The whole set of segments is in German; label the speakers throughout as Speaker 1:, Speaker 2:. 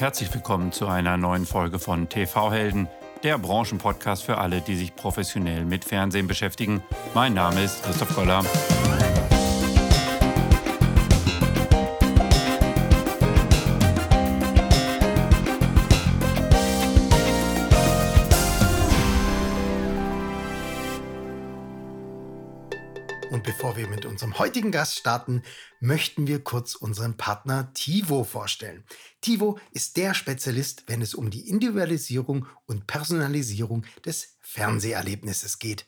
Speaker 1: Herzlich willkommen zu einer neuen Folge von TV Helden, der Branchenpodcast für alle, die sich professionell mit Fernsehen beschäftigen. Mein Name ist Christoph Koller.
Speaker 2: Unserem heutigen Gast starten, möchten wir kurz unseren Partner Tivo vorstellen. Tivo ist der Spezialist, wenn es um die Individualisierung und Personalisierung des Fernseherlebnisses geht.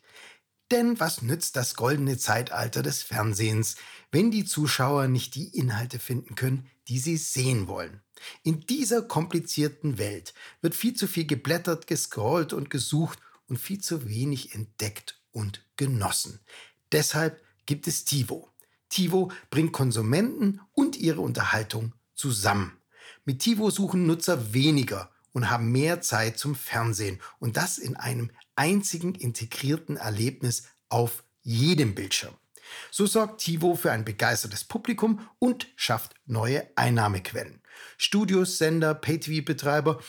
Speaker 2: Denn was nützt das goldene Zeitalter des Fernsehens, wenn die Zuschauer nicht die Inhalte finden können, die sie sehen wollen? In dieser komplizierten Welt wird viel zu viel geblättert, gescrollt und gesucht und viel zu wenig entdeckt und genossen. Deshalb gibt es TiVo. TiVo bringt Konsumenten und ihre Unterhaltung zusammen. Mit TiVo suchen Nutzer weniger und haben mehr Zeit zum Fernsehen und das in einem einzigen integrierten Erlebnis auf jedem Bildschirm. So sorgt TiVo für ein begeistertes Publikum und schafft neue Einnahmequellen. Studios, Sender, Pay-TV-Betreiber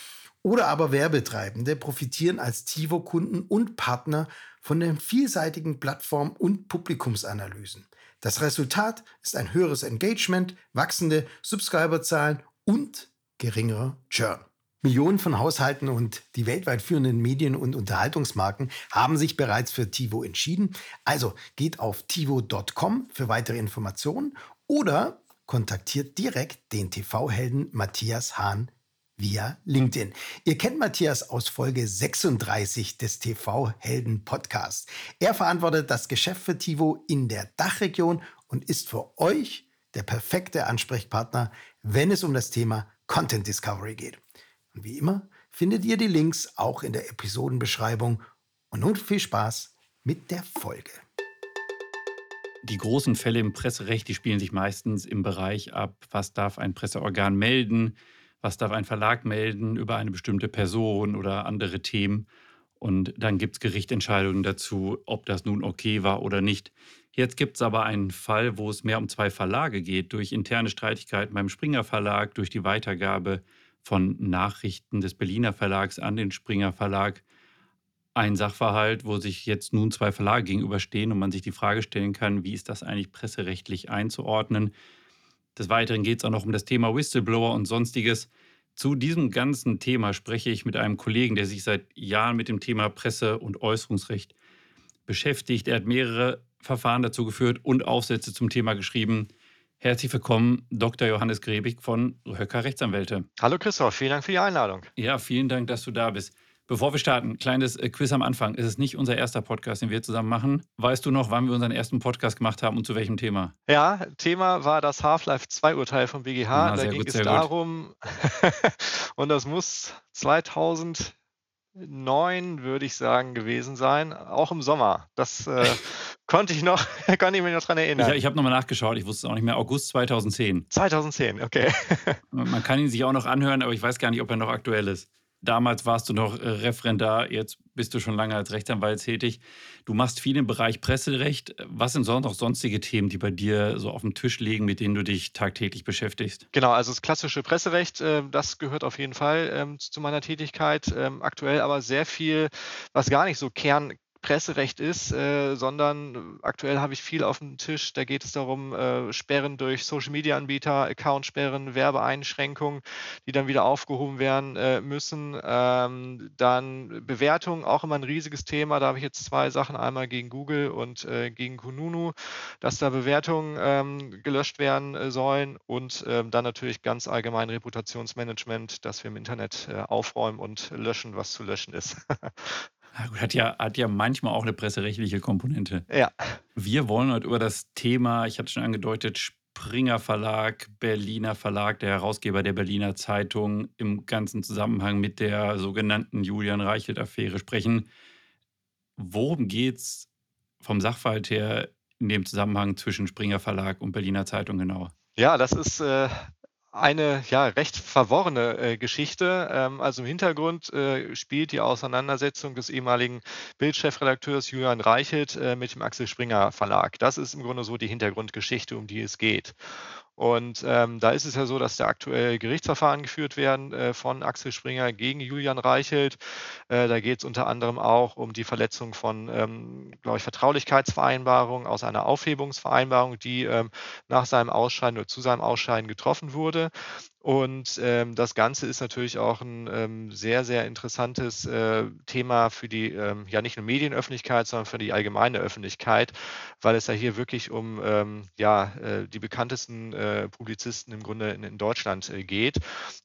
Speaker 2: oder aber Werbetreibende profitieren als TiVo-Kunden und Partner von den vielseitigen Plattform- und Publikumsanalysen. Das Resultat ist ein höheres Engagement, wachsende Subscriberzahlen und geringerer Churn. Millionen von Haushalten und die weltweit führenden Medien- und Unterhaltungsmarken haben sich bereits für TiVo entschieden. Also geht auf tivo.com für weitere Informationen oder kontaktiert direkt den TV-Helden Matthias Hahn via LinkedIn. Ihr kennt Matthias aus Folge 36 des TV-Helden Podcasts. Er verantwortet das Geschäft für Tivo in der Dachregion und ist für euch der perfekte Ansprechpartner, wenn es um das Thema Content Discovery geht. Und wie immer findet ihr die Links auch in der Episodenbeschreibung. Und nun viel Spaß mit der Folge.
Speaker 1: Die großen Fälle im Presserecht, die spielen sich meistens im Bereich ab, was darf ein Presseorgan melden, was darf ein Verlag melden über eine bestimmte Person oder andere Themen. Und dann gibt es Gerichtentscheidungen dazu, ob das nun okay war oder nicht. Jetzt gibt es aber einen Fall, wo es mehr um zwei Verlage geht, durch interne Streitigkeiten beim Springer Verlag, durch die Weitergabe von Nachrichten des Berliner Verlags an den Springer Verlag. Ein Sachverhalt, wo sich jetzt nun zwei Verlage gegenüberstehen und man sich die Frage stellen kann, wie ist das eigentlich presserechtlich einzuordnen? Des Weiteren geht es auch noch um das Thema Whistleblower und sonstiges. Zu diesem ganzen Thema spreche ich mit einem Kollegen, der sich seit Jahren mit dem Thema Presse- und Äußerungsrecht beschäftigt. Er hat mehrere Verfahren dazu geführt und Aufsätze zum Thema geschrieben. Herzlich willkommen, Dr. Johannes Grebig von Höcker Rechtsanwälte.
Speaker 3: Hallo Christoph, vielen Dank für die Einladung.
Speaker 1: Ja, vielen Dank, dass du da bist. Bevor wir starten, kleines äh, Quiz am Anfang. Es ist nicht unser erster Podcast, den wir zusammen machen. Weißt du noch, wann wir unseren ersten Podcast gemacht haben und zu welchem Thema?
Speaker 3: Ja, Thema war das Half-Life 2-Urteil vom BGH. Na, da ging gut, es darum, und das muss 2009, würde ich sagen, gewesen sein, auch im Sommer. Das äh, konnte ich noch, konnte ich mich noch daran erinnern.
Speaker 1: Ich, ich habe nochmal nachgeschaut, ich wusste es auch nicht mehr. August 2010.
Speaker 3: 2010, okay.
Speaker 1: Man kann ihn sich auch noch anhören, aber ich weiß gar nicht, ob er noch aktuell ist. Damals warst du noch äh, Referendar, jetzt bist du schon lange als Rechtsanwalt tätig. Du machst viel im Bereich Presserecht. Was sind sonst noch sonstige Themen, die bei dir so auf dem Tisch liegen, mit denen du dich tagtäglich beschäftigst?
Speaker 3: Genau, also das klassische Presserecht, ähm, das gehört auf jeden Fall ähm, zu meiner Tätigkeit. Ähm, aktuell aber sehr viel, was gar nicht so Kern, Presserecht ist, äh, sondern aktuell habe ich viel auf dem Tisch. Da geht es darum, äh, Sperren durch Social-Media-Anbieter, Accountsperren, Werbeeinschränkungen, die dann wieder aufgehoben werden äh, müssen. Ähm, dann Bewertung, auch immer ein riesiges Thema. Da habe ich jetzt zwei Sachen, einmal gegen Google und äh, gegen Kununu, dass da Bewertungen ähm, gelöscht werden äh, sollen und ähm, dann natürlich ganz allgemein Reputationsmanagement, dass wir im Internet äh, aufräumen und löschen, was zu löschen ist.
Speaker 1: Hat ja, hat ja manchmal auch eine presserechtliche Komponente.
Speaker 3: Ja.
Speaker 1: Wir wollen heute über das Thema, ich hatte schon angedeutet, Springer Verlag, Berliner Verlag, der Herausgeber der Berliner Zeitung, im ganzen Zusammenhang mit der sogenannten Julian Reichelt-Affäre sprechen. Worum geht es vom Sachverhalt her in dem Zusammenhang zwischen Springer Verlag und Berliner Zeitung genau?
Speaker 3: Ja, das ist äh, eine ja recht verworrene äh, Geschichte. Ähm, also im Hintergrund äh, spielt die Auseinandersetzung des ehemaligen Bildchefredakteurs Julian Reichelt äh, mit dem Axel Springer Verlag. Das ist im Grunde so die Hintergrundgeschichte, um die es geht. Und ähm, da ist es ja so, dass da aktuell Gerichtsverfahren geführt werden äh, von Axel Springer gegen Julian Reichelt. Äh, da geht es unter anderem auch um die Verletzung von, ähm, glaube ich, Vertraulichkeitsvereinbarungen aus einer Aufhebungsvereinbarung, die ähm, nach seinem Ausscheiden oder zu seinem Ausscheiden getroffen wurde. Und ähm, das Ganze ist natürlich auch ein ähm, sehr, sehr interessantes äh, Thema für die, ähm, ja nicht nur Medienöffentlichkeit, sondern für die allgemeine Öffentlichkeit, weil es ja hier wirklich um ähm, ja, äh, die bekanntesten äh, Publizisten im Grunde in, in Deutschland äh, geht.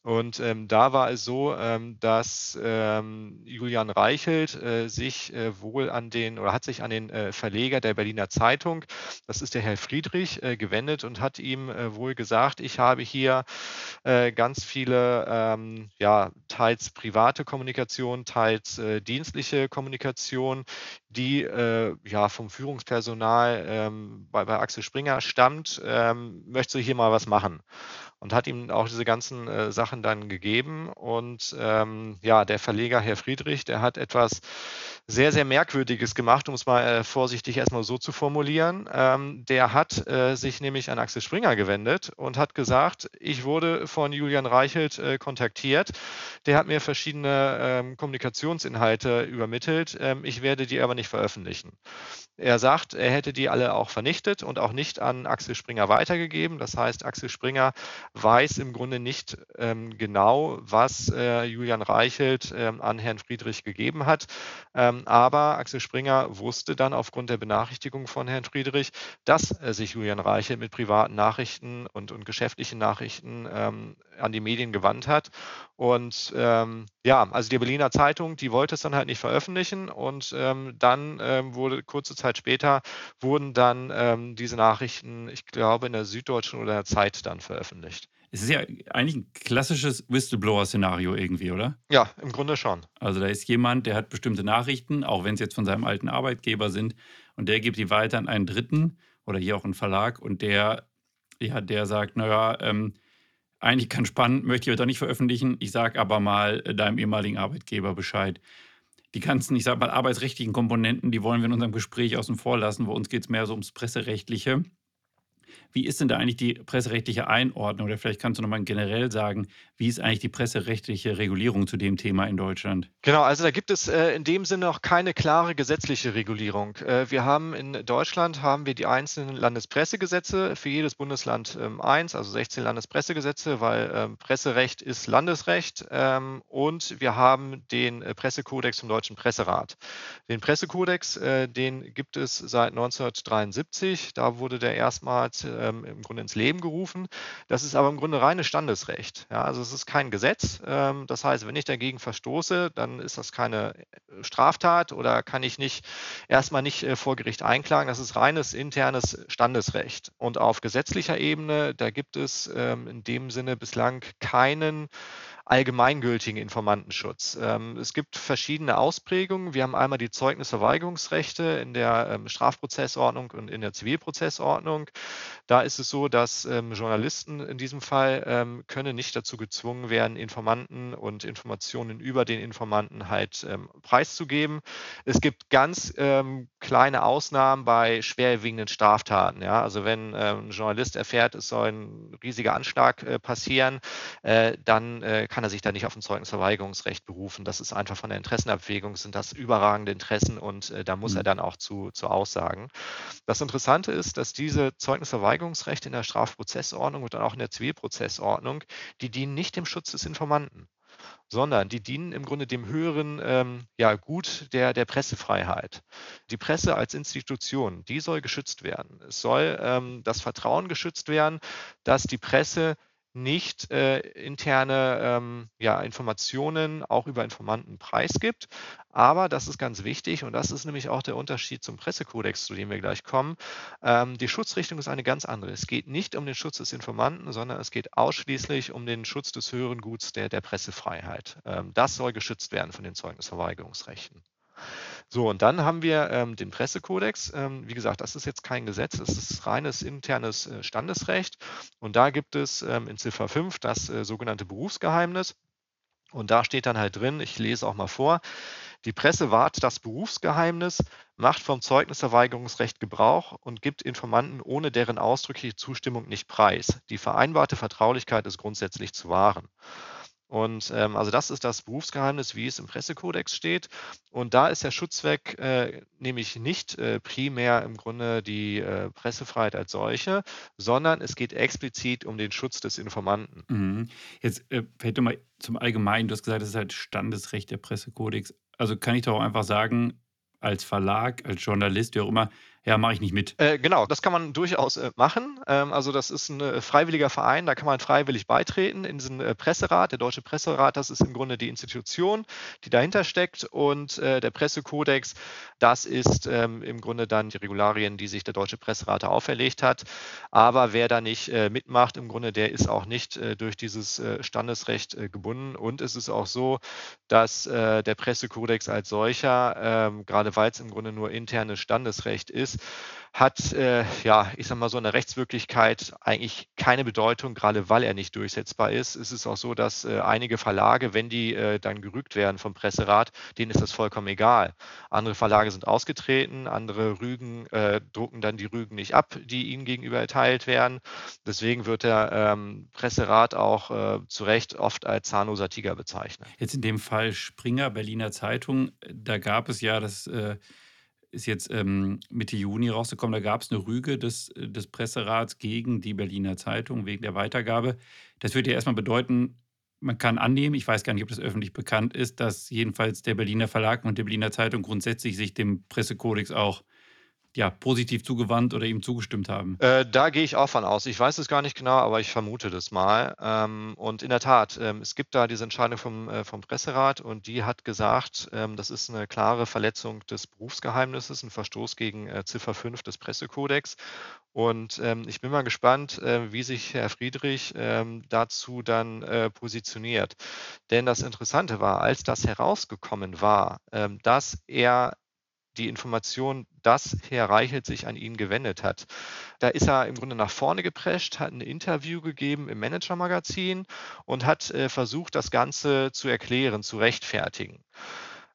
Speaker 3: Und ähm, da war es so, ähm, dass Julian Reichelt äh, sich äh, wohl an den oder hat sich an den Verleger der Berliner Zeitung, das ist der Herr Friedrich, gewendet und hat ihm wohl gesagt, ich habe hier äh, ganz viele, ähm, ja, teils private Kommunikation, teils äh, dienstliche Kommunikation, die äh, ja vom Führungspersonal ähm, bei, bei Axel Springer stammt. Ähm, möchtest du hier mal was machen? Und hat ihm auch diese ganzen äh, Sachen dann gegeben. Und ähm, ja, der Verleger Herr Friedrich, der hat etwas sehr, sehr Merkwürdiges gemacht, um es mal äh, vorsichtig erstmal so zu formulieren. Ähm, der hat äh, sich nämlich an Axel Springer gewendet und hat gesagt, ich wurde von Julian Reichelt äh, kontaktiert. Der hat mir verschiedene ähm, Kommunikationsinhalte übermittelt. Ähm, ich werde die aber nicht veröffentlichen. Er sagt, er hätte die alle auch vernichtet und auch nicht an Axel Springer weitergegeben. Das heißt, Axel Springer weiß im Grunde nicht ähm, genau, was äh, Julian Reichelt ähm, an Herrn Friedrich gegeben hat. Ähm, aber Axel Springer wusste dann aufgrund der Benachrichtigung von Herrn Friedrich, dass äh, sich Julian Reichelt mit privaten Nachrichten und, und geschäftlichen Nachrichten ähm, an die Medien gewandt hat. Und ähm, ja, also die Berliner Zeitung, die wollte es dann halt nicht veröffentlichen und ähm, dann wurde kurze Zeit später wurden dann diese Nachrichten, ich glaube, in der Süddeutschen oder der Zeit dann veröffentlicht.
Speaker 1: Es ist ja eigentlich ein klassisches Whistleblower-Szenario irgendwie, oder?
Speaker 3: Ja, im Grunde schon.
Speaker 1: Also da ist jemand, der hat bestimmte Nachrichten, auch wenn es jetzt von seinem alten Arbeitgeber sind, und der gibt die weiter an einen Dritten oder hier auch einen Verlag und der, ja, der sagt, naja, ähm, eigentlich ganz spannend, möchte ich heute nicht veröffentlichen, ich sage aber mal deinem ehemaligen Arbeitgeber Bescheid die ganzen, ich sage mal, arbeitsrechtlichen Komponenten, die wollen wir in unserem Gespräch außen vor lassen. Bei uns geht es mehr so ums Presserechtliche. Wie ist denn da eigentlich die presserechtliche Einordnung? Oder vielleicht kannst du nochmal generell sagen, wie ist eigentlich die presserechtliche Regulierung zu dem Thema in Deutschland?
Speaker 3: Genau, also da gibt es äh, in dem Sinne auch keine klare gesetzliche Regulierung. Äh, wir haben in Deutschland haben wir die einzelnen Landespressegesetze, für jedes Bundesland ähm, eins, also 16 Landespressegesetze, weil ähm, Presserecht ist Landesrecht. Ähm, und wir haben den äh, Pressekodex vom Deutschen Presserat. Den Pressekodex, äh, den gibt es seit 1973. Da wurde der erstmals äh, ähm, im Grunde ins Leben gerufen. Das ist aber im Grunde reines Standesrecht. Ja, also es ist kein Gesetz. Ähm, das heißt, wenn ich dagegen verstoße, dann ist das keine äh, Straftat oder kann ich nicht erstmal nicht äh, vor Gericht einklagen. Das ist reines internes Standesrecht. Und auf gesetzlicher Ebene, da gibt es ähm, in dem Sinne bislang keinen allgemeingültigen Informantenschutz. Ähm, es gibt verschiedene Ausprägungen. Wir haben einmal die Zeugnisverweigerungsrechte in der ähm, Strafprozessordnung und in der Zivilprozessordnung. Da ist es so, dass ähm, Journalisten in diesem Fall können nicht dazu gezwungen werden, Informanten und Informationen über den Informanten halt preiszugeben. Es gibt ganz kleine Ausnahmen bei schwerwiegenden Straftaten. Also wenn ein Journalist erfährt, es soll ein riesiger Anschlag äh, passieren, äh, dann äh, kann kann er sich da nicht auf ein Zeugnisverweigerungsrecht berufen. Das ist einfach von der Interessenabwägung, sind das überragende Interessen und äh, da muss mhm. er dann auch zu, zu aussagen. Das Interessante ist, dass diese Zeugnisverweigerungsrechte in der Strafprozessordnung und dann auch in der Zivilprozessordnung, die dienen nicht dem Schutz des Informanten sondern die dienen im Grunde dem höheren ähm, ja, Gut der, der Pressefreiheit. Die Presse als Institution, die soll geschützt werden. Es soll ähm, das Vertrauen geschützt werden, dass die Presse nicht äh, interne ähm, ja, Informationen auch über Informanten preisgibt. Aber das ist ganz wichtig und das ist nämlich auch der Unterschied zum Pressekodex, zu dem wir gleich kommen. Ähm, die Schutzrichtung ist eine ganz andere. Es geht nicht um den Schutz des Informanten, sondern es geht ausschließlich um den Schutz des höheren Guts der, der Pressefreiheit. Ähm, das soll geschützt werden von den Zeugnisverweigerungsrechten. So, und dann haben wir ähm, den Pressekodex. Ähm, wie gesagt, das ist jetzt kein Gesetz, es ist reines internes äh, Standesrecht. Und da gibt es ähm, in Ziffer 5 das äh, sogenannte Berufsgeheimnis. Und da steht dann halt drin, ich lese auch mal vor, die Presse wahrt das Berufsgeheimnis, macht vom Zeugnisverweigerungsrecht Gebrauch und gibt Informanten ohne deren ausdrückliche Zustimmung nicht preis. Die vereinbarte Vertraulichkeit ist grundsätzlich zu wahren. Und ähm, also das ist das Berufsgeheimnis, wie es im Pressekodex steht. Und da ist der Schutzzweck äh, nämlich nicht äh, primär im Grunde die äh, Pressefreiheit als solche, sondern es geht explizit um den Schutz des Informanten.
Speaker 1: Mhm. Jetzt äh, fällt mal zum Allgemeinen, du hast gesagt, das ist halt Standesrecht der Pressekodex. Also kann ich doch auch einfach sagen, als Verlag, als Journalist, wie auch immer, ja, mache ich nicht mit.
Speaker 3: Äh, genau, das kann man durchaus äh, machen. Ähm, also das ist ein äh, freiwilliger Verein, da kann man freiwillig beitreten in diesen äh, Presserat. Der Deutsche Presserat, das ist im Grunde die Institution, die dahinter steckt. Und äh, der Pressekodex, das ist ähm, im Grunde dann die Regularien, die sich der Deutsche Presserat auferlegt hat. Aber wer da nicht äh, mitmacht, im Grunde, der ist auch nicht durch dieses Standesrecht gebunden. Und es ist auch so, dass der Pressekodex als solcher, ähm, gerade weil es im Grunde nur internes Standesrecht ist, hat, äh, ja, ich sag mal, so eine Rechtswirklichkeit eigentlich keine Bedeutung, gerade weil er nicht durchsetzbar ist. Es ist auch so, dass äh, einige Verlage, wenn die äh, dann gerügt werden vom Presserat, denen ist das vollkommen egal. Andere Verlage sind ausgetreten, andere Rügen äh, drucken dann die Rügen nicht ab, die ihnen gegenüber erteilt werden. Deswegen wird der ähm, Presserat auch äh, zu Recht oft als zahnloser Tiger bezeichnet.
Speaker 1: Jetzt in dem Fall Springer, Berliner Zeitung, da gab es ja das äh, ist jetzt ähm, Mitte Juni rausgekommen. Da gab es eine Rüge des, des Presserats gegen die Berliner Zeitung wegen der Weitergabe. Das würde ja erstmal bedeuten, man kann annehmen, ich weiß gar nicht, ob das öffentlich bekannt ist, dass jedenfalls der Berliner Verlag und die Berliner Zeitung grundsätzlich sich dem Pressekodex auch ja, positiv zugewandt oder ihm zugestimmt haben?
Speaker 3: Äh, da gehe ich auch von aus. Ich weiß es gar nicht genau, aber ich vermute das mal. Ähm, und in der Tat, ähm, es gibt da diese Entscheidung vom, äh, vom Presserat und die hat gesagt, ähm, das ist eine klare Verletzung des Berufsgeheimnisses, ein Verstoß gegen äh, Ziffer 5 des Pressekodex. Und ähm, ich bin mal gespannt, äh, wie sich Herr Friedrich ähm, dazu dann äh, positioniert. Denn das Interessante war, als das herausgekommen war, ähm, dass er die Information, dass Herr Reichelt sich an ihn gewendet hat. Da ist er im Grunde nach vorne geprescht, hat ein Interview gegeben im Manager-Magazin und hat äh, versucht, das Ganze zu erklären, zu rechtfertigen.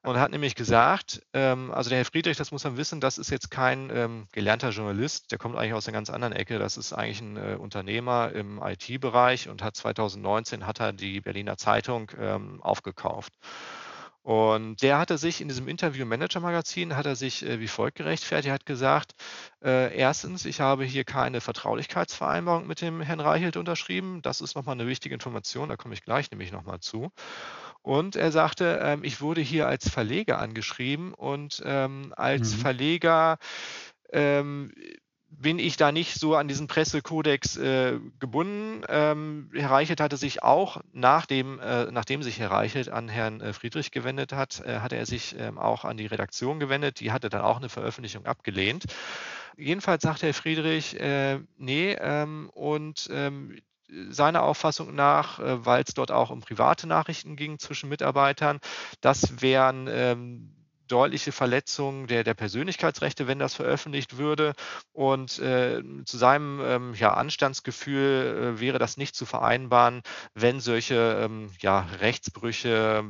Speaker 3: Und hat nämlich gesagt, ähm, also der Herr Friedrich, das muss man wissen, das ist jetzt kein ähm, gelernter Journalist, der kommt eigentlich aus einer ganz anderen Ecke. Das ist eigentlich ein äh, Unternehmer im IT-Bereich und hat 2019 hat er die Berliner Zeitung ähm, aufgekauft. Und der hatte sich in diesem Interview Manager Magazin, hat er sich äh, wie folgt gerechtfertigt, er hat gesagt, äh, erstens, ich habe hier keine Vertraulichkeitsvereinbarung mit dem Herrn Reichelt unterschrieben. Das ist nochmal eine wichtige Information, da komme ich gleich nämlich nochmal zu. Und er sagte, ähm, ich wurde hier als Verleger angeschrieben und ähm, als mhm. Verleger ähm, bin ich da nicht so an diesen Pressekodex äh, gebunden. Ähm, Herr Reichelt hatte sich auch, nachdem, äh, nachdem sich Herr Reichelt an Herrn äh, Friedrich gewendet hat, äh, hatte er sich ähm, auch an die Redaktion gewendet. Die hatte dann auch eine Veröffentlichung abgelehnt. Jedenfalls sagte Herr Friedrich, äh, nee, ähm, und ähm, seiner Auffassung nach, weil es dort auch um private Nachrichten ging zwischen Mitarbeitern, das wären ähm, deutliche Verletzung der, der Persönlichkeitsrechte, wenn das veröffentlicht würde. Und äh, zu seinem ähm, ja, Anstandsgefühl äh, wäre das nicht zu vereinbaren, wenn solche ähm, ja, Rechtsbrüche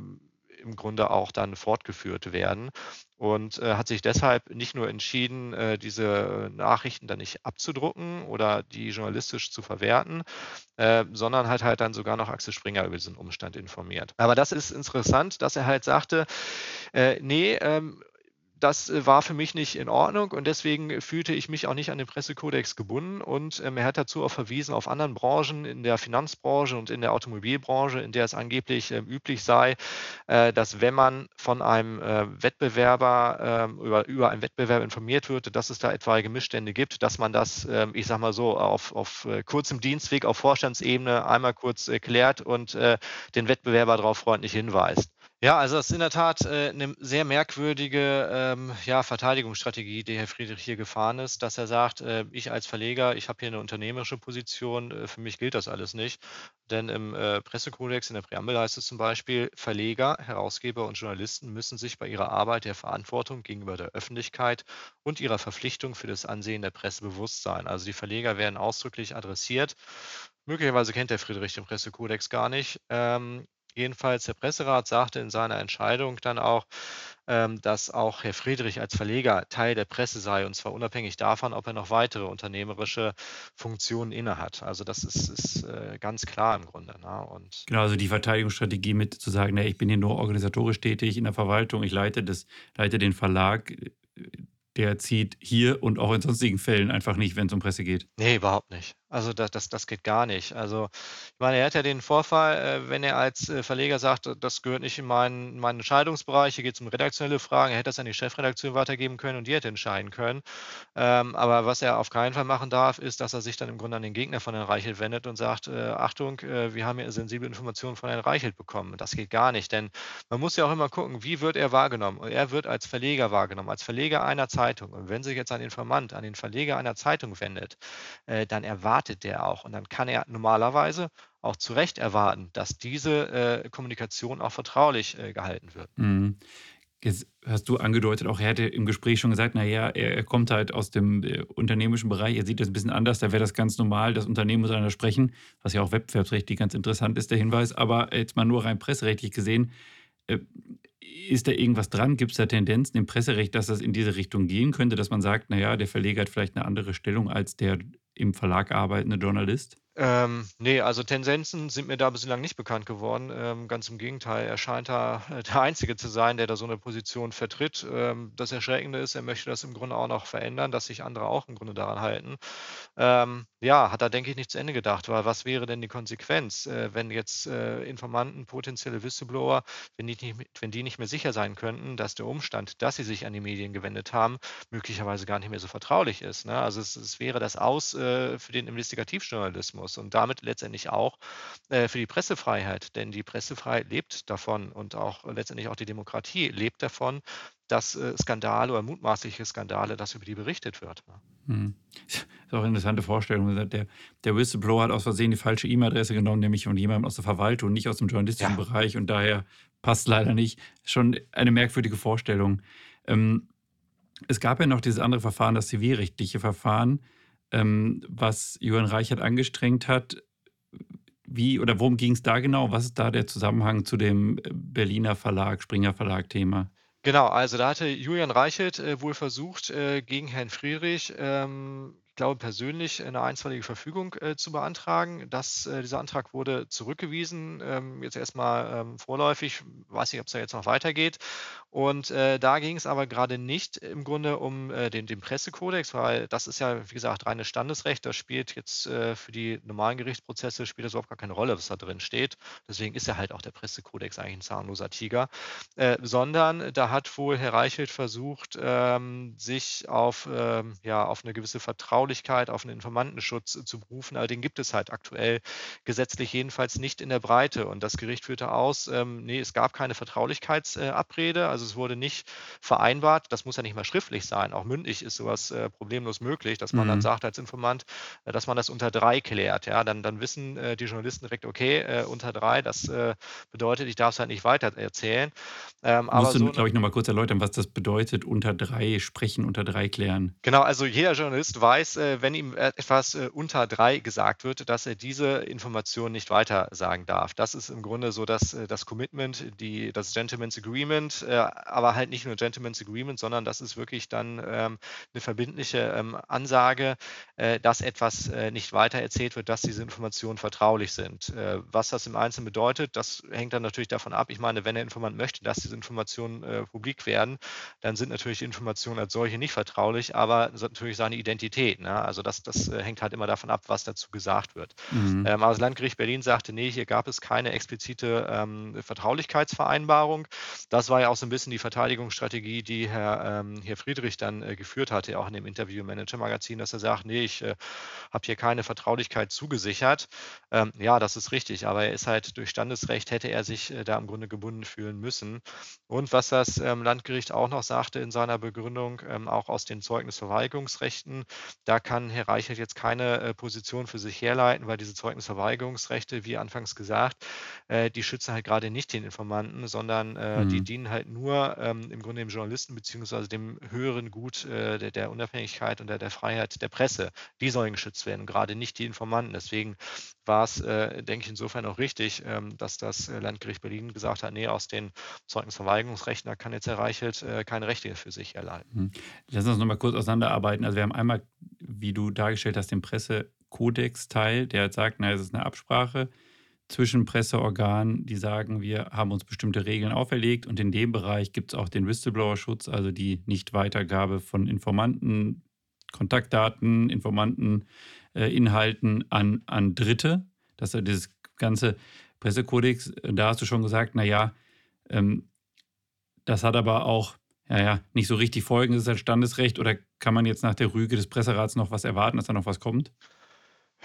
Speaker 3: im Grunde auch dann fortgeführt werden und äh, hat sich deshalb nicht nur entschieden, äh, diese Nachrichten dann nicht abzudrucken oder die journalistisch zu verwerten, äh, sondern hat halt dann sogar noch Axel Springer über diesen Umstand informiert. Aber das ist interessant, dass er halt sagte, äh, nee, ähm, das äh, war für mich nicht in Ordnung und deswegen fühlte ich mich auch nicht an den Pressekodex gebunden. Und ähm, er hat dazu auch verwiesen auf anderen Branchen, in der Finanzbranche und in der Automobilbranche, in der es angeblich äh, üblich sei, äh, dass wenn man von einem äh, Wettbewerber ähm, über, über einen Wettbewerb informiert wird, dass es da etwaige Missstände gibt, dass man das, ähm, ich sag mal so, auf, auf äh, kurzem Dienstweg auf Vorstandsebene einmal kurz erklärt und äh, den Wettbewerber darauf freundlich hinweist. Ja, also das ist in der Tat äh, eine sehr merkwürdige ähm, ja, Verteidigungsstrategie, die Herr Friedrich hier gefahren ist, dass er sagt, äh, ich als Verleger, ich habe hier eine unternehmerische Position, äh, für mich gilt das alles nicht. Denn im äh, Pressekodex in der Präambel heißt es zum Beispiel, Verleger, Herausgeber und Journalisten müssen sich bei ihrer Arbeit der Verantwortung gegenüber der Öffentlichkeit und ihrer Verpflichtung für das Ansehen der Presse bewusst sein. Also die Verleger werden ausdrücklich adressiert. Möglicherweise kennt der Friedrich den Pressekodex gar nicht. Ähm, jedenfalls der Presserat sagte in seiner Entscheidung dann auch, ähm, dass auch Herr Friedrich als Verleger Teil der Presse sei, und zwar unabhängig davon, ob er noch weitere unternehmerische Funktionen innehat. Also das ist, ist äh, ganz klar im Grunde. Ne?
Speaker 1: Und genau, also die Verteidigungsstrategie mit zu sagen, ich bin hier nur organisatorisch tätig in der Verwaltung, ich leite, das, leite den Verlag, der zieht hier und auch in sonstigen Fällen einfach nicht, wenn es um Presse geht.
Speaker 3: Nee, überhaupt nicht. Also das, das, das geht gar nicht. Also ich meine, er hat ja den Vorfall, äh, wenn er als äh, Verleger sagt, das gehört nicht in meinen, meinen Entscheidungsbereich, hier geht es um redaktionelle Fragen, er hätte das an die Chefredaktion weitergeben können und die hätte entscheiden können. Ähm, aber was er auf keinen Fall machen darf, ist, dass er sich dann im Grunde an den Gegner von Herrn Reichelt wendet und sagt, äh, Achtung, wir haben ja sensible Informationen von Herrn Reichelt bekommen. Das geht gar nicht, denn man muss ja auch immer gucken, wie wird er wahrgenommen? Er wird als Verleger wahrgenommen, als Verleger einer Zeitung. Und wenn sich jetzt ein Informant an den Verleger einer Zeitung wendet, dann erwartet der auch. Und dann kann er normalerweise auch zu Recht erwarten, dass diese äh, Kommunikation auch vertraulich äh, gehalten wird.
Speaker 1: Mhm. Jetzt hast du angedeutet, auch er hätte im Gespräch schon gesagt, naja, er, er kommt halt aus dem äh, unternehmischen Bereich, er sieht das ein bisschen anders, da wäre das ganz normal, das Unternehmen miteinander sprechen, was ja auch wettbewerbsrechtlich ganz interessant ist, der Hinweis. Aber jetzt mal nur rein presserechtlich gesehen, äh, ist da irgendwas dran? Gibt es da Tendenzen im Presserecht, dass das in diese Richtung gehen könnte, dass man sagt, naja, der Verleger hat vielleicht eine andere Stellung als der im Verlag arbeitende Journalist?
Speaker 3: Ähm, ne, also Tendenzen sind mir da bislang nicht bekannt geworden. Ähm, ganz im Gegenteil, er scheint da äh, der Einzige zu sein, der da so eine Position vertritt. Ähm, das Erschreckende ist, er möchte das im Grunde auch noch verändern, dass sich andere auch im Grunde daran halten. Ähm, ja, hat er, denke ich, nicht zu Ende gedacht, weil was wäre denn die Konsequenz, äh, wenn jetzt äh, Informanten, potenzielle Whistleblower, wenn die, nicht, wenn die nicht mehr sicher sein könnten, dass der Umstand, dass sie sich an die Medien gewendet haben, möglicherweise gar nicht mehr so vertraulich ist. Ne? Also es, es wäre das Aus äh, für den Investigativjournalismus. Journalismus und damit letztendlich auch äh, für die Pressefreiheit. Denn die Pressefreiheit lebt davon und auch letztendlich auch die Demokratie lebt davon, dass äh, Skandale oder mutmaßliche Skandale, dass über die berichtet wird.
Speaker 1: Ne? Hm. Das ist auch eine interessante Vorstellung. Der, der Whistleblower hat aus Versehen die falsche E-Mail-Adresse genommen, nämlich von jemandem aus der Verwaltung, nicht aus dem journalistischen ja. Bereich und daher passt leider nicht. Schon eine merkwürdige Vorstellung. Ähm, es gab ja noch dieses andere Verfahren, das zivilrechtliche Verfahren, ähm, was Johann Reichert angestrengt hat. Wie oder worum ging es da genau? Was ist da der Zusammenhang zu dem Berliner Verlag, Springer Verlag Thema?
Speaker 3: Genau, also da hatte Julian Reichelt äh, wohl versucht, äh, gegen Herrn Friedrich ähm, ich glaube, persönlich eine einstweilige Verfügung äh, zu beantragen. Das, äh, dieser Antrag wurde zurückgewiesen, ähm, jetzt erstmal ähm, vorläufig. Weiß nicht, ob es da jetzt noch weitergeht. Und äh, da ging es aber gerade nicht im Grunde um äh, den, den Pressekodex, weil das ist ja, wie gesagt, reines Standesrecht. Das spielt jetzt äh, für die normalen Gerichtsprozesse spielt das überhaupt gar keine Rolle, was da drin steht. Deswegen ist ja halt auch der Pressekodex eigentlich ein zahnloser Tiger. Äh, sondern da hat wohl Herr Reichelt versucht, ähm, sich auf, ähm, ja, auf eine gewisse Vertrauen Vertraulichkeit, auf einen Informantenschutz äh, zu berufen. Aber den gibt es halt aktuell gesetzlich jedenfalls nicht in der Breite. Und das Gericht führte aus, ähm, nee, es gab keine Vertraulichkeitsabrede, äh, also es wurde nicht vereinbart. Das muss ja nicht mal schriftlich sein. Auch mündlich ist sowas äh, problemlos möglich, dass man mhm. dann sagt als Informant, äh, dass man das unter drei klärt. Ja, dann, dann wissen äh, die Journalisten direkt, okay, unter drei, das bedeutet, ich darf es halt nicht weiter erzählen.
Speaker 1: Ähm, Musst du, so glaube ich, nochmal kurz erläutern, was das bedeutet, unter drei sprechen, unter drei klären.
Speaker 3: Genau, also jeder Journalist weiß, äh, wenn ihm äh, etwas äh, unter drei gesagt wird, dass er diese Information nicht weiter sagen darf. Das ist im Grunde so dass das Commitment, die, das Gentleman's Agreement, aber halt nicht nur Gentleman's Agreement, sondern das ist wirklich dann ähm, eine verbindliche ähm, Ansage, dass etwas nicht weiter erzählt wird, dass diese Informationen vertraulich sind. Was das im Einzelnen bedeutet, das hängt dann natürlich davon ab. Ich meine, wenn der Informant möchte, dass diese Informationen publik werden, dann sind natürlich Informationen als solche nicht vertraulich, aber natürlich seine Identität. Ne? Also das, das äh, hängt halt immer davon ab, was dazu gesagt wird. Mhm. Ähm, aber das Landgericht Berlin sagte, nee, hier gab es keine explizite ähm, Vertraulichkeitsvereinbarung. Das war ja auch so ein bisschen die Verteidigungsstrategie, die Herr, ähm, Herr Friedrich dann äh, geführt hatte, auch in dem Interview im Manager-Magazin, dass er sagt, nee, ich äh, habe hier keine Vertraulichkeit zugesichert. Ähm, ja, das ist richtig, aber er ist halt durch Standesrecht, hätte er sich äh, da im Grunde gebunden fühlen müssen. Und was das ähm, Landgericht auch noch sagte in seiner Begründung, ähm, auch aus den Zeugnisverweigerungsrechten, da da kann Herr Reichelt jetzt keine äh, Position für sich herleiten, weil diese Zeugnisverweigerungsrechte, wie anfangs gesagt, äh, die schützen halt gerade nicht den Informanten, sondern äh, mhm. die dienen halt nur ähm, im Grunde dem Journalisten beziehungsweise dem höheren Gut der, der, Unabhängigkeit und der, der, Freiheit der Presse. Die sollen geschützt werden, gerade nicht die Informanten. Deswegen war es, denke ich, insofern auch richtig, ähm, dass das Landgericht Berlin gesagt hat, nee, aus den Zeugnisverweigerungsrechten, da kann jetzt Herr Reichelt keine Rechte für sich erleiden. Mhm.
Speaker 1: Lass uns nochmal kurz auseinanderarbeiten. Also wir haben einmal, wie du dargestellt hast, den Pressekodex-Teil, der sagt, naja, es ist eine Absprache zwischen Presseorganen, die sagen, wir haben uns bestimmte Regeln auferlegt und in dem Bereich gibt es auch den Whistleblower-Schutz, also die Nichtweitergabe von Informanten, Kontaktdaten, Informanten, äh, Inhalten an, an Dritte. Das ist dieses ganze Pressekodex, da hast du schon gesagt, naja, ähm, das hat aber auch ja, ja, nicht so richtig Folgen. Ist das Standesrecht oder kann man jetzt nach der Rüge des Presserats noch was erwarten, dass da noch was kommt?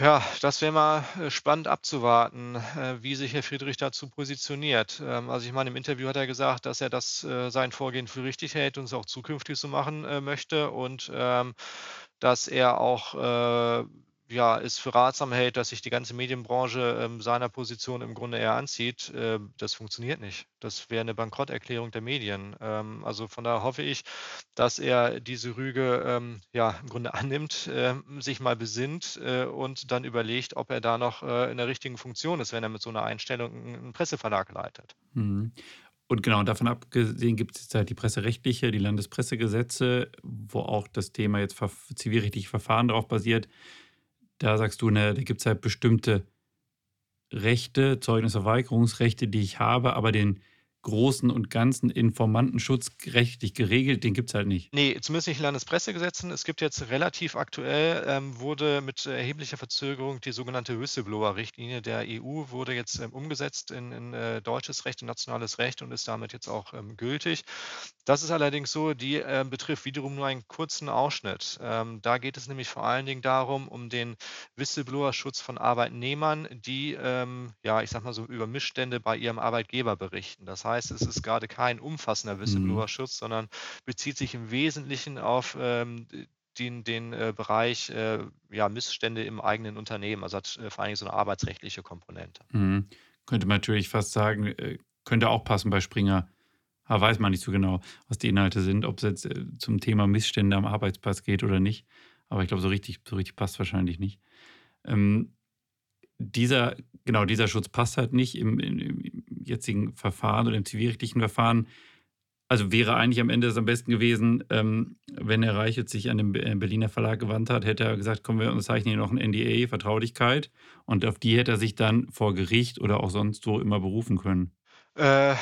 Speaker 3: Ja, das wäre mal äh, spannend abzuwarten, äh, wie sich Herr Friedrich dazu positioniert. Ähm, also ich meine, im Interview hat er gesagt, dass er das äh, sein Vorgehen für richtig hält und es auch zukünftig so machen möchte und ähm, dass er auch ja, es für ratsam hält, dass sich die ganze Medienbranche ähm, seiner Position im Grunde eher anzieht, äh, das funktioniert nicht. Das wäre eine Bankrotterklärung der Medien. Ähm, also von daher hoffe ich, dass er diese Rüge ähm, ja im Grunde annimmt, äh, sich mal besinnt äh, und dann überlegt, ob er da noch äh, in der richtigen Funktion ist, wenn er mit so einer Einstellung einen Presseverlag leitet.
Speaker 1: Mhm. Und genau, davon abgesehen gibt es jetzt halt die presserechtliche, die Landespressegesetze, wo auch das Thema jetzt zivilrechtliche Verfahren darauf basiert da sagst du, ne, da gibt es halt bestimmte Rechte, Zeugnisverweigerungsrechte, die ich habe, aber den großen und ganzen Informantenschutz rechtlich geregelt, den gibt es halt nicht.
Speaker 3: Nee, zumindest nicht in Landespressegesetzen. Es gibt jetzt relativ aktuell, ähm, wurde mit erheblicher Verzögerung die sogenannte Whistleblower-Richtlinie der EU wurde jetzt ähm, umgesetzt in, in äh, deutsches Recht, in nationales Recht und ist damit jetzt auch ähm, gültig. Das ist allerdings so, die äh, betrifft wiederum nur einen kurzen Ausschnitt. Ähm, da geht es nämlich vor allen Dingen darum, um den Whistleblower-Schutz von Arbeitnehmern, die, ähm, ja, ich sag mal so, über Missstände bei ihrem Arbeitgeber berichten. Das heißt, es ist gerade kein umfassender mhm. Whistleblower-Schutz, mhm. sondern bezieht sich im Wesentlichen auf ähm, den, den äh, Bereich äh, ja, Missstände im eigenen Unternehmen. Also hat äh, vor allem so eine arbeitsrechtliche Komponente.
Speaker 1: Mhm. Könnte man natürlich fast sagen, äh, könnte auch passen bei Springer. Aber weiß man nicht so genau, was die Inhalte sind, ob es jetzt äh, zum Thema Missstände am Arbeitsplatz geht oder nicht. Aber ich glaube, so richtig, so richtig passt wahrscheinlich nicht. Ähm, dieser, genau, dieser Schutz passt halt nicht im, im, jetzigen Verfahren oder im zivilrechtlichen Verfahren. Also wäre eigentlich am Ende es am besten gewesen, ähm, wenn Herr Reichelt sich an den äh, Berliner Verlag gewandt hat, hätte er gesagt, komm, wir unterzeichnen hier noch ein NDA, Vertraulichkeit. Und auf die hätte er sich dann vor Gericht oder auch sonst wo immer berufen können.
Speaker 3: Äh,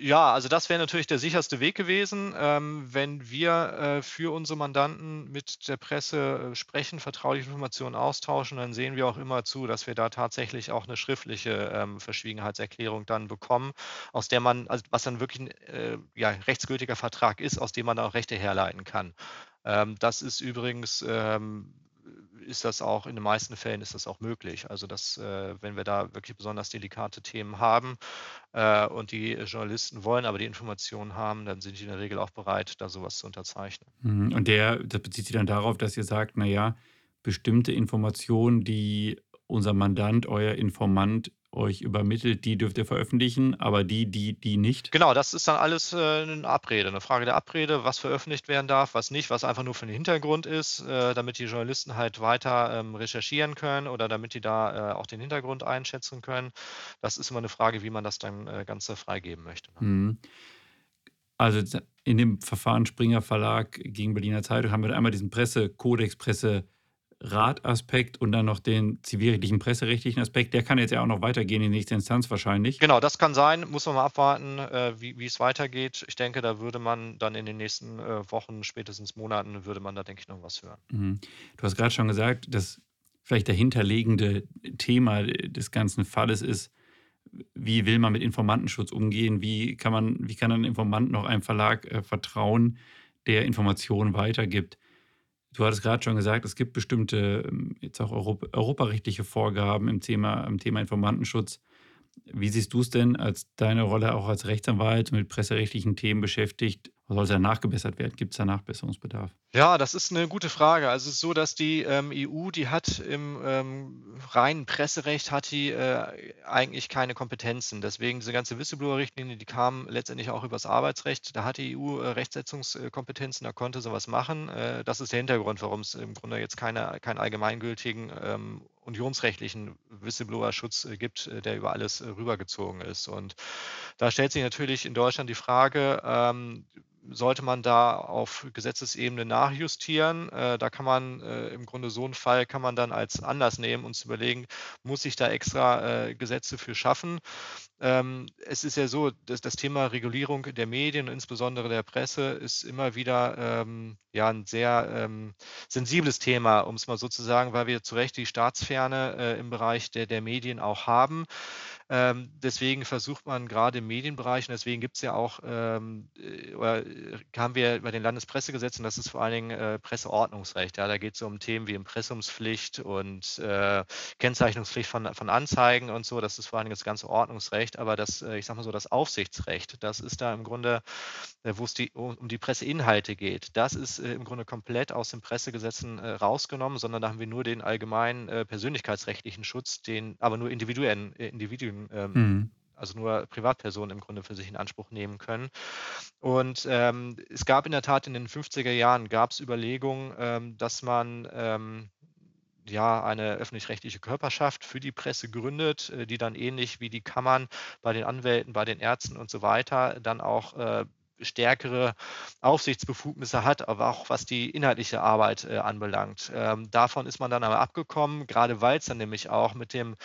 Speaker 3: ja, also das wäre natürlich der sicherste Weg gewesen, ähm, wenn wir äh, für unsere Mandanten mit der Presse äh, sprechen, vertrauliche Informationen austauschen, dann sehen wir auch immer zu, dass wir da tatsächlich auch eine schriftliche ähm, Verschwiegenheitserklärung dann bekommen, aus der man, also was dann wirklich ein äh, ja, rechtsgültiger Vertrag ist, aus dem man auch Rechte herleiten kann. Ähm, das ist übrigens ähm, ist das auch in den meisten Fällen ist das auch möglich. Also dass, äh, wenn wir da wirklich besonders delikate Themen haben äh, und die Journalisten wollen aber die Informationen haben, dann sind die in der Regel auch bereit, da sowas zu unterzeichnen.
Speaker 1: Mhm. Und der, das bezieht sich dann darauf, dass ihr sagt, naja, bestimmte Informationen, die unser Mandant, euer Informant euch übermittelt, die dürft ihr veröffentlichen, aber die, die, die nicht?
Speaker 3: Genau, das ist dann alles äh, eine Abrede, eine Frage der Abrede, was veröffentlicht werden darf, was nicht, was einfach nur für den Hintergrund ist, äh, damit die Journalisten halt weiter ähm, recherchieren können oder damit die da äh, auch den Hintergrund einschätzen können. Das ist immer eine Frage, wie man das dann Ganze freigeben möchte.
Speaker 1: Ne? Mhm. Also in dem Verfahren Springer Verlag gegen Berliner Zeitung haben wir einmal diesen Pressekodex, Presse Rataspekt und dann noch den zivilrechtlichen, presserechtlichen Aspekt. Der kann jetzt ja auch noch weitergehen in die nächste Instanz wahrscheinlich.
Speaker 3: Genau, das kann sein. Muss man mal abwarten, äh, wie, es weitergeht. Ich denke, da würde man dann in den nächsten äh, Wochen, spätestens Monaten, würde man da, denke ich, noch was hören.
Speaker 1: Mhm. Du hast gerade schon gesagt, dass vielleicht dahinterliegende Thema des ganzen Falles ist, wie will man mit Informantenschutz umgehen? Wie kann man, wie kann ein Informant noch einem Verlag äh, vertrauen, der Informationen weitergibt? Du hattest gerade schon gesagt, es gibt bestimmte, ähm, jetzt auch Europa, europarechtliche Vorgaben im Thema, im Thema Informantenschutz. Wie siehst du es denn als deine Rolle auch als Rechtsanwalt mit presserechtlichen Themen beschäftigt? Soll da nachgebessert werden? Gibt es da Nachbesserungsbedarf?
Speaker 3: Ja, das ist eine gute Frage. Also, es ist so, dass die, ähm, EU, die hat im, ähm, reinen Presserecht hat die, äh, eigentlich keine Kompetenzen. Deswegen diese ganze Whistleblower-Richtlinie, die kam letztendlich auch übers Arbeitsrecht. Da hat die EU, äh, Rechtsetzungskompetenzen, da konnte sie was machen. Äh, das ist der Hintergrund, warum es im Grunde jetzt keine keinen allgemeingültigen, ähm, unionsrechtlichen Whistleblower-Schutz, äh, gibt, äh, der über alles, äh, rübergezogen ist. Und da stellt sich natürlich in Deutschland die Frage, ähm, sollte man da auf Gesetzesebene nachjustieren. Äh, da kann man äh, im Grunde so einen Fall kann man dann als Anlass nehmen und zu überlegen, muss ich da extra äh, Gesetze für schaffen? Ähm, es ist ja so, dass das Thema Regulierung der Medien insbesondere der Presse ist immer wieder ähm, ja ein sehr ähm, sensibles Thema, um es mal so zu sagen, weil wir zu Recht die Staatsferne äh, im Bereich der, der Medien auch haben. Ähm, deswegen versucht man gerade im Medienbereich, und deswegen gibt es ja auch, ähm, äh, oder äh, haben wir bei den Landespressegesetzen, das ist vor allen Dingen äh, Presseordnungsrecht. Ja, da geht es um Themen wie Impressumspflicht und äh, Kennzeichnungspflicht von, von Anzeigen und so. Das ist vor allen Dingen das ganze Ordnungsrecht. Aber das, äh, ich sag mal so, das Aufsichtsrecht, das ist da im Grunde, äh, wo es die, um die Presseinhalte geht. Das ist im Grunde komplett aus den Pressegesetzen rausgenommen, sondern da haben wir nur den allgemeinen persönlichkeitsrechtlichen Schutz, den aber nur individuellen Individuen Individuen, ähm, mhm. also nur Privatpersonen im Grunde für sich in Anspruch nehmen können. Und ähm, es gab in der Tat in den 50er Jahren gab es Überlegungen, ähm, dass man ähm, ja, eine öffentlich-rechtliche Körperschaft für die Presse gründet, äh, die dann ähnlich wie die Kammern bei den Anwälten, bei den Ärzten und so weiter dann auch äh, stärkere Aufsichtsbefugnisse hat, aber auch was die inhaltliche Arbeit äh, anbelangt. Ähm, davon ist man dann aber abgekommen, gerade weil es dann nämlich auch mit dem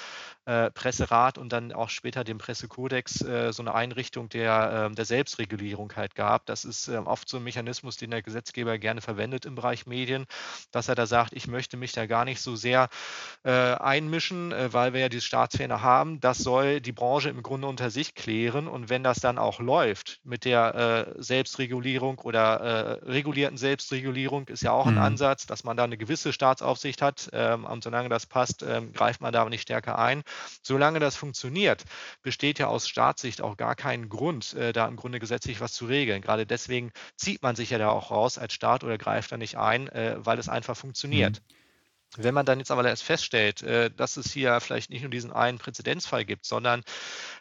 Speaker 3: äh, Presserat und dann auch später dem Pressekodex äh, so eine Einrichtung der, ähm, der Selbstregulierung halt gab. Das ist ähm, oft so ein Mechanismus, den der Gesetzgeber gerne verwendet im Bereich Medien, dass er da sagt, ich möchte mich da gar nicht so sehr äh, einmischen, äh, weil wir ja diese Staatsferne haben. Das soll die Branche im Grunde unter sich klären und wenn das dann auch läuft mit der äh, Selbstregulierung oder äh, regulierten Selbstregulierung ist ja auch ein mhm. Ansatz, dass man da eine gewisse Staatsaufsicht hat. Ähm, und solange das passt, ähm, greift man da aber nicht stärker ein. Solange das funktioniert, besteht ja aus Staatssicht auch gar keinen Grund, äh, da im Grunde gesetzlich was zu regeln. Gerade deswegen zieht man sich ja da auch raus als Staat oder greift da nicht ein, äh, weil es einfach funktioniert. Mhm. Wenn man dann jetzt aber erst feststellt, äh, dass es hier vielleicht nicht nur diesen einen Präzedenzfall gibt, sondern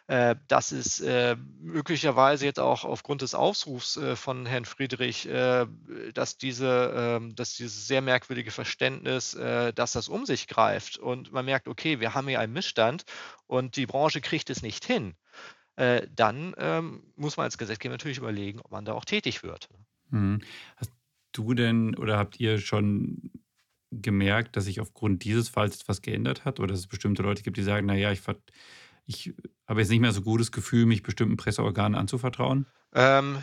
Speaker 3: äh, dass es äh, möglicherweise jetzt auch aufgrund des Aufrufs von Herrn Friedrich, dass, diese, ähm, dass dieses sehr merkwürdige Verständnis, dass das um sich greift und man merkt, okay, wir haben hier einen Missstand und die Branche kriegt es nicht hin, dann ähm, muss man als Gesetzgeber natürlich überlegen, ob man da auch tätig wird.
Speaker 1: Hm. Hast du denn oder habt ihr schon gemerkt, dass sich aufgrund dieses Falls etwas geändert hat oder dass es bestimmte Leute gibt, die sagen, naja, ich, ich habe jetzt nicht mehr so gutes Gefühl, mich bestimmten Presseorganen anzuvertrauen?
Speaker 3: Ähm,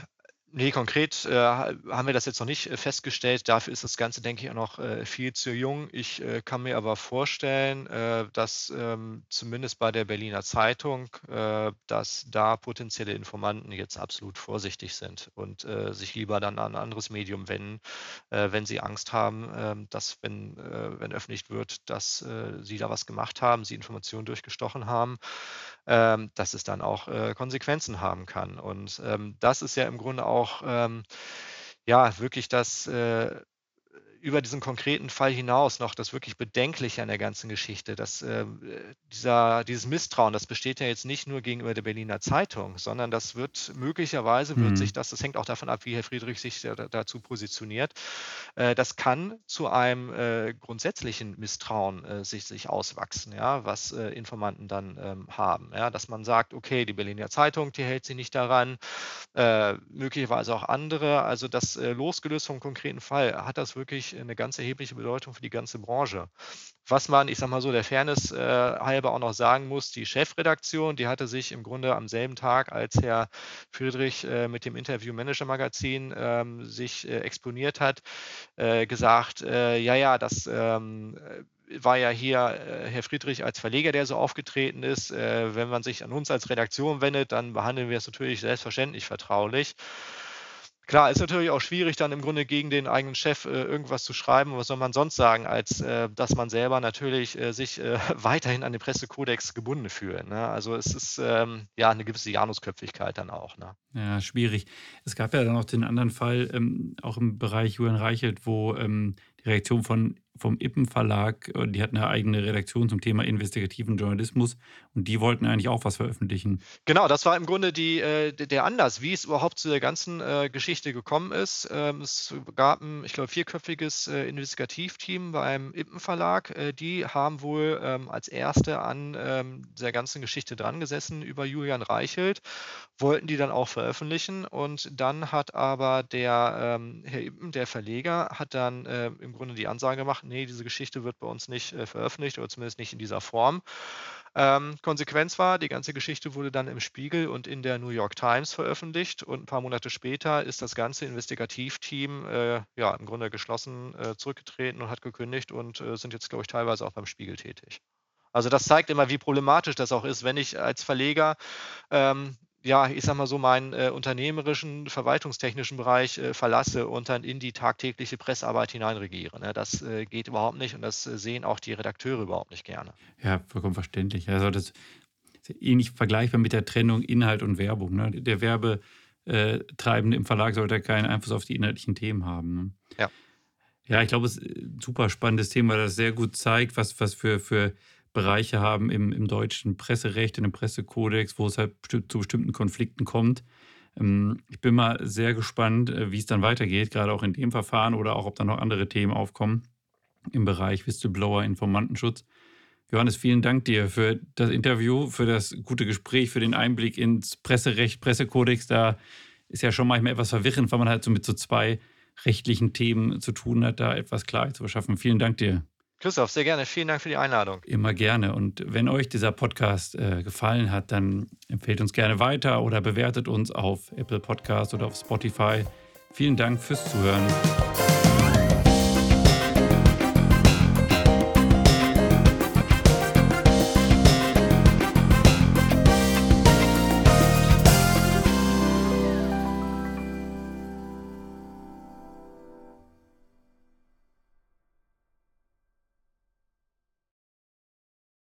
Speaker 3: Nee, konkret äh, haben wir das jetzt noch nicht äh, festgestellt. Dafür ist das Ganze, denke ich, auch noch äh, viel zu jung. Ich äh, kann mir aber vorstellen, äh, dass ähm, zumindest bei der Berliner Zeitung, äh, dass da potenzielle Informanten jetzt absolut vorsichtig sind und sich lieber dann an ein anderes Medium wenden, wenn sie Angst haben, ähm, dass, wenn, wenn öffentlich wird, dass sie da was gemacht haben, sie Informationen durchgestochen haben, ähm, dass es dann auch Konsequenzen haben kann. Und das ist ja im Grunde auch auch ähm, ja wirklich das äh, über diesen konkreten Fall hinaus noch das wirklich Bedenkliche an der ganzen Geschichte, dass äh, dieser, dieses Misstrauen, das besteht ja jetzt nicht nur gegenüber der Berliner Zeitung, sondern das wird möglicherweise wird mhm. sich das, das hängt auch davon ab, wie Herr Friedrich sich da, dazu positioniert, äh, das kann zu einem äh, grundsätzlichen Misstrauen äh, sich, sich auswachsen, ja, was äh, Informanten dann ähm, haben, ja, dass man sagt, okay, die Berliner Zeitung, die hält sich nicht daran, äh, möglicherweise auch andere, also das losgelöst vom konkreten Fall hat das wirklich natürlich eine ganz erhebliche Bedeutung für die ganze Branche. Was man, ich sage mal so, der Fairness äh, halber auch noch sagen muss, die Chefredaktion, die hatte sich im Grunde am selben Tag, als Herr Friedrich äh, mit dem Interview Manager Magazin ähm, sich äh, exponiert hat, äh, gesagt, äh, ja, ja, das ähm, war ja hier äh, Herr Friedrich als Verleger, der so aufgetreten ist. wenn man sich an uns als Redaktion wendet, dann behandeln wir es natürlich selbstverständlich vertraulich. Klar, ist natürlich auch schwierig, dann im Grunde gegen den eigenen Chef äh, irgendwas zu schreiben. Was soll man sonst sagen, als äh, dass man selber natürlich äh, sich äh, weiterhin an den Pressekodex gebunden fühlt. Ne? Also es ist ähm, ja eine gewisse Janusköpfigkeit dann auch. Ne?
Speaker 1: Ja, schwierig. Es gab ja dann auch den anderen Fall, ähm, auch im Bereich Julian Reichelt, wo ähm, die Reaktion von vom Ippen Verlag, äh, die hatten eine eigene Redaktion zum Thema investigativen Journalismus und die wollten eigentlich auch was veröffentlichen.
Speaker 3: Genau, das war im Grunde die, äh, der Anlass, wie es überhaupt zu der ganzen äh, Geschichte gekommen ist. Ähm, es gab ein, ich glaube, vierköpfiges äh, Investigativteam beim Ippen Verlag. Die haben wohl ähm, als erste an ähm, der ganzen Geschichte dran gesessen über Julian Reichelt, wollten die dann auch veröffentlichen und dann hat aber der Herr Ippen, der Verleger, hat dann im Grunde die Ansage gemacht, nee, diese Geschichte wird bei uns nicht äh, veröffentlicht oder zumindest nicht in dieser Form. Ähm, Konsequenz war, die ganze Geschichte wurde dann im Spiegel und in der New York Times veröffentlicht und ein paar Monate später ist das ganze Investigativteam äh, ja im Grunde geschlossen äh, zurückgetreten und hat gekündigt und äh, sind jetzt, glaube ich, teilweise auch beim Spiegel tätig. Also das zeigt immer, wie problematisch das auch ist, wenn ich als Verleger ähm, ja, ich sag mal so, meinen äh, unternehmerischen, verwaltungstechnischen Bereich äh, verlasse und dann in die tagtägliche Pressearbeit hineinregiere. Ne? Das äh, geht überhaupt nicht und das äh, sehen auch die Redakteure überhaupt nicht gerne.
Speaker 1: Ja, vollkommen verständlich. Also das ist ähnlich vergleichbar mit der Trennung Inhalt und Werbung. Ne? Der Werbetreibende im Verlag sollte keinen Einfluss auf die inhaltlichen Themen haben. Ne?
Speaker 3: Ja.
Speaker 1: Ja, ich glaube, es ist ein super spannendes Thema, das sehr gut zeigt, was, was für, für Bereiche haben im, im deutschen Presserecht und im Pressekodex, wo es halt zu bestimmten Konflikten kommt. Ähm, ich bin mal sehr gespannt, äh, wie es dann weitergeht, gerade auch in dem Verfahren oder auch, ob da noch andere Themen aufkommen im Bereich Whistleblower, Informantenschutz. Johannes, vielen Dank dir für das Interview, für das gute Gespräch, für den Einblick ins Presserecht, Pressekodex. Da ist ja schon manchmal etwas verwirrend, weil man halt so mit so zwei rechtlichen Themen zu tun hat, da etwas Klarheit zu verschaffen. Vielen Dank dir.
Speaker 3: Christoph, sehr gerne. Vielen Dank für die Einladung.
Speaker 1: Immer gerne. Und wenn euch dieser Podcast äh, gefallen hat, dann empfehlt uns gerne weiter oder bewertet uns auf Apple Podcast oder auf Spotify. Vielen Dank fürs Zuhören.